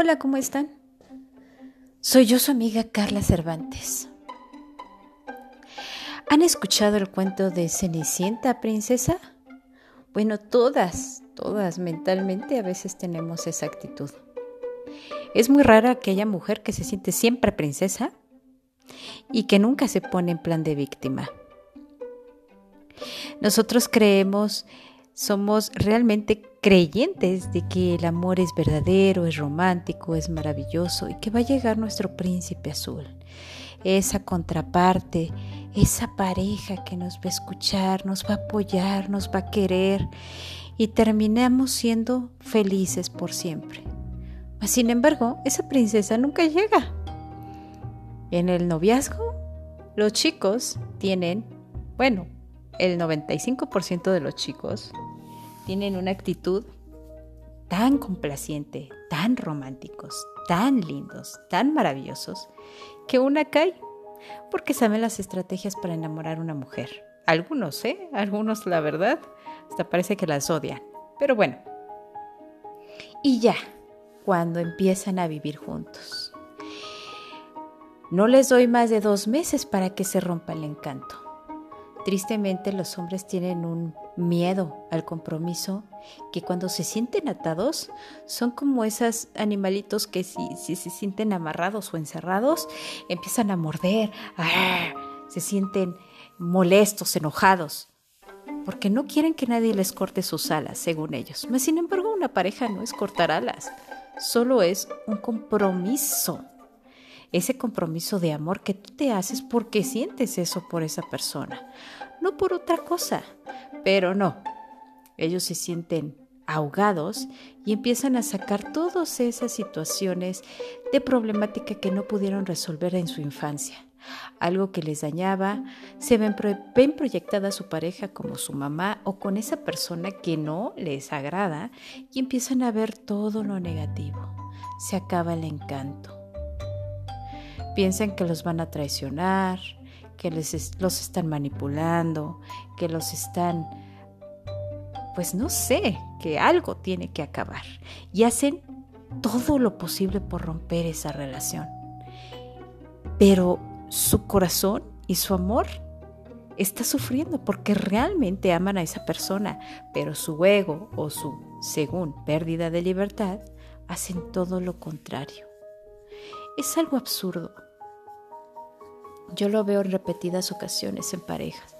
Hola, ¿cómo están? Soy yo su amiga Carla Cervantes. ¿Han escuchado el cuento de Cenicienta, princesa? Bueno, todas, todas mentalmente a veces tenemos esa actitud. Es muy rara aquella mujer que se siente siempre princesa y que nunca se pone en plan de víctima. Nosotros creemos, somos realmente creyentes de que el amor es verdadero, es romántico, es maravilloso y que va a llegar nuestro príncipe azul, esa contraparte, esa pareja que nos va a escuchar, nos va a apoyar, nos va a querer y terminamos siendo felices por siempre. Sin embargo, esa princesa nunca llega. En el noviazgo, los chicos tienen, bueno, el 95% de los chicos tienen una actitud tan complaciente, tan románticos, tan lindos, tan maravillosos, que una cae porque saben las estrategias para enamorar a una mujer. Algunos, ¿eh? Algunos, la verdad, hasta parece que las odian. Pero bueno. Y ya, cuando empiezan a vivir juntos. No les doy más de dos meses para que se rompa el encanto. Tristemente los hombres tienen un miedo al compromiso que cuando se sienten atados son como esos animalitos que si, se sienten amarrados o encerrados empiezan a morder, se sienten molestos, enojados, porque no quieren que nadie les corte sus alas, según ellos. Mas, sin embargo, una pareja no es cortar alas, solo es un compromiso ese compromiso de amor que tú te haces porque sientes eso por esa persona, no por otra cosa. Pero no, ellos se sienten ahogados y empiezan a sacar todas esas situaciones de problemática que no pudieron resolver en su infancia. Algo que les dañaba, se ven, ven proyectada a su pareja como su mamá o con esa persona que no les agrada y empiezan a ver todo lo negativo. Se acaba el encanto piensan que los van a traicionar, que les, los están manipulando, que los están, pues no sé, que algo tiene que acabar. Y hacen todo lo posible por romper esa relación. Pero su corazón y su amor está sufriendo porque realmente aman a esa persona, pero su ego o su, según, pérdida de libertad, hacen todo lo contrario. Es algo absurdo. Yo lo veo en repetidas ocasiones en parejas,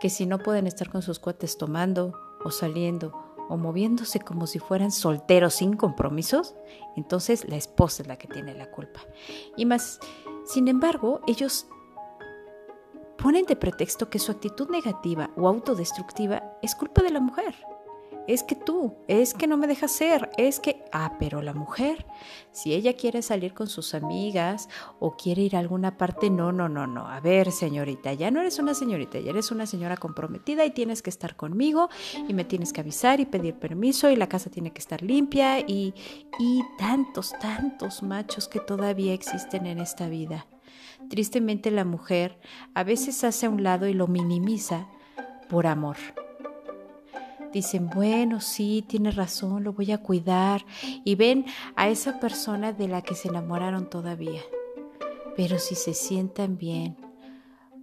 que si no pueden estar con sus cuates tomando o saliendo o moviéndose como si fueran solteros sin compromisos, entonces la esposa es la que tiene la culpa. Y más, sin embargo, ellos ponen de pretexto que su actitud negativa o autodestructiva es culpa de la mujer es que tú, es que no me dejas ser, es que, ah, pero la mujer, si ella quiere salir con sus amigas o quiere ir a alguna parte, no, no, no, no, a ver, señorita, ya no eres una señorita, ya eres una señora comprometida y tienes que estar conmigo y me tienes que avisar y pedir permiso y la casa tiene que estar limpia y, y tantos, tantos machos que todavía existen en esta vida. Tristemente la mujer a veces hace a un lado y lo minimiza por amor dicen, bueno, sí, tiene razón, lo voy a cuidar, y ven a esa persona de la que se enamoraron todavía. Pero si se sientan bien,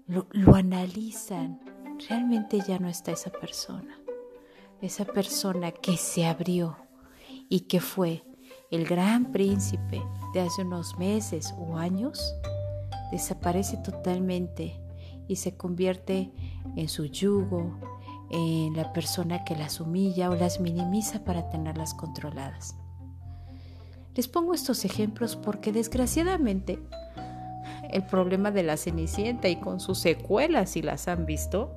lo, lo analizan, realmente ya no está esa persona. Esa persona que se abrió y que fue el gran príncipe de hace unos meses o años, desaparece totalmente y se convierte en su yugo, en la persona que las humilla o las minimiza para tenerlas controladas. Les pongo estos ejemplos porque desgraciadamente el problema de la Cenicienta y con sus secuelas, si las han visto,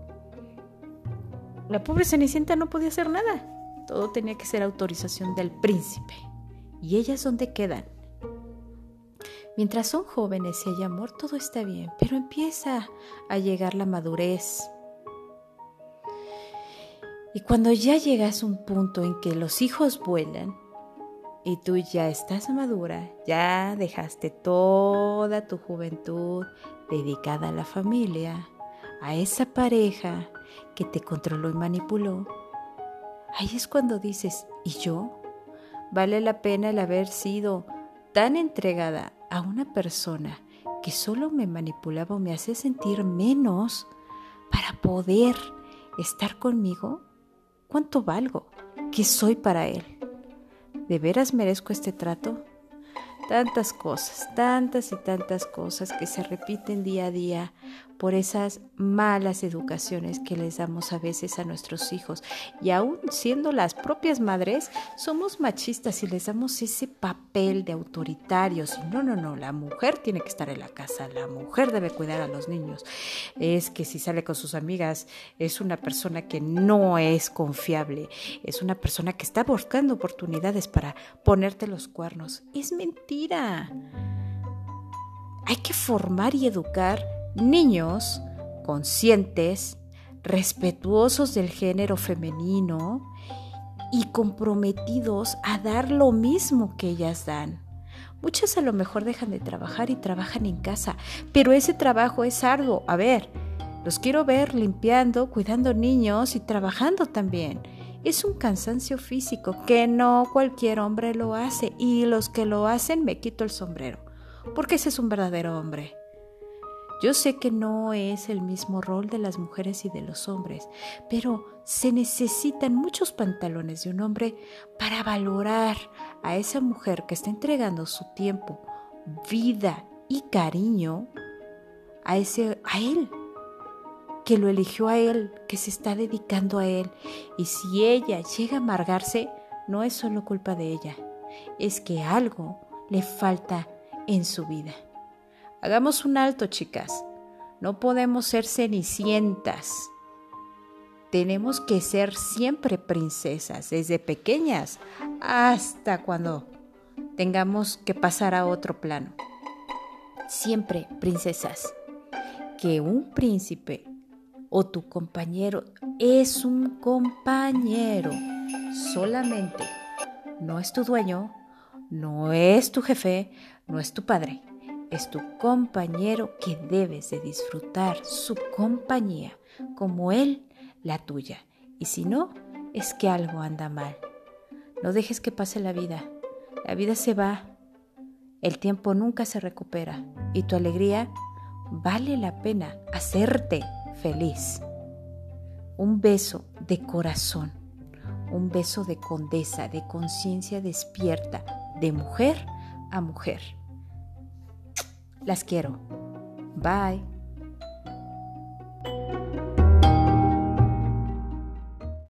la pobre Cenicienta no podía hacer nada. Todo tenía que ser autorización del príncipe. ¿Y ellas dónde quedan? Mientras son jóvenes y hay amor, todo está bien, pero empieza a llegar la madurez, y cuando ya llegas a un punto en que los hijos vuelan y tú ya estás madura, ya dejaste toda tu juventud dedicada a la familia, a esa pareja que te controló y manipuló, ahí es cuando dices, ¿y yo? ¿Vale la pena el haber sido tan entregada a una persona que solo me manipulaba o me hacía sentir menos para poder estar conmigo? ¿Cuánto valgo? ¿Qué soy para él? ¿De veras merezco este trato? Tantas cosas, tantas y tantas cosas que se repiten día a día por esas malas educaciones que les damos a veces a nuestros hijos. Y aún siendo las propias madres, somos machistas y les damos ese papel de autoritarios. No, no, no, la mujer tiene que estar en la casa, la mujer debe cuidar a los niños. Es que si sale con sus amigas es una persona que no es confiable, es una persona que está buscando oportunidades para ponerte los cuernos. Es mentira. Hay que formar y educar niños conscientes, respetuosos del género femenino y comprometidos a dar lo mismo que ellas dan. Muchas a lo mejor dejan de trabajar y trabajan en casa, pero ese trabajo es arduo. A ver, los quiero ver limpiando, cuidando niños y trabajando también. Es un cansancio físico que no cualquier hombre lo hace y los que lo hacen me quito el sombrero, porque ese es un verdadero hombre. Yo sé que no es el mismo rol de las mujeres y de los hombres, pero se necesitan muchos pantalones de un hombre para valorar a esa mujer que está entregando su tiempo, vida y cariño a ese a él que lo eligió a él, que se está dedicando a él. Y si ella llega a amargarse, no es solo culpa de ella, es que algo le falta en su vida. Hagamos un alto, chicas. No podemos ser cenicientas. Tenemos que ser siempre princesas, desde pequeñas hasta cuando tengamos que pasar a otro plano. Siempre princesas. Que un príncipe o tu compañero es un compañero solamente. No es tu dueño, no es tu jefe, no es tu padre es tu compañero que debes de disfrutar su compañía como él la tuya. Y si no, es que algo anda mal. No dejes que pase la vida. La vida se va. El tiempo nunca se recupera. Y tu alegría vale la pena hacerte feliz. Un beso de corazón. Un beso de condesa, de conciencia despierta, de mujer a mujer. Las quiero. Bye.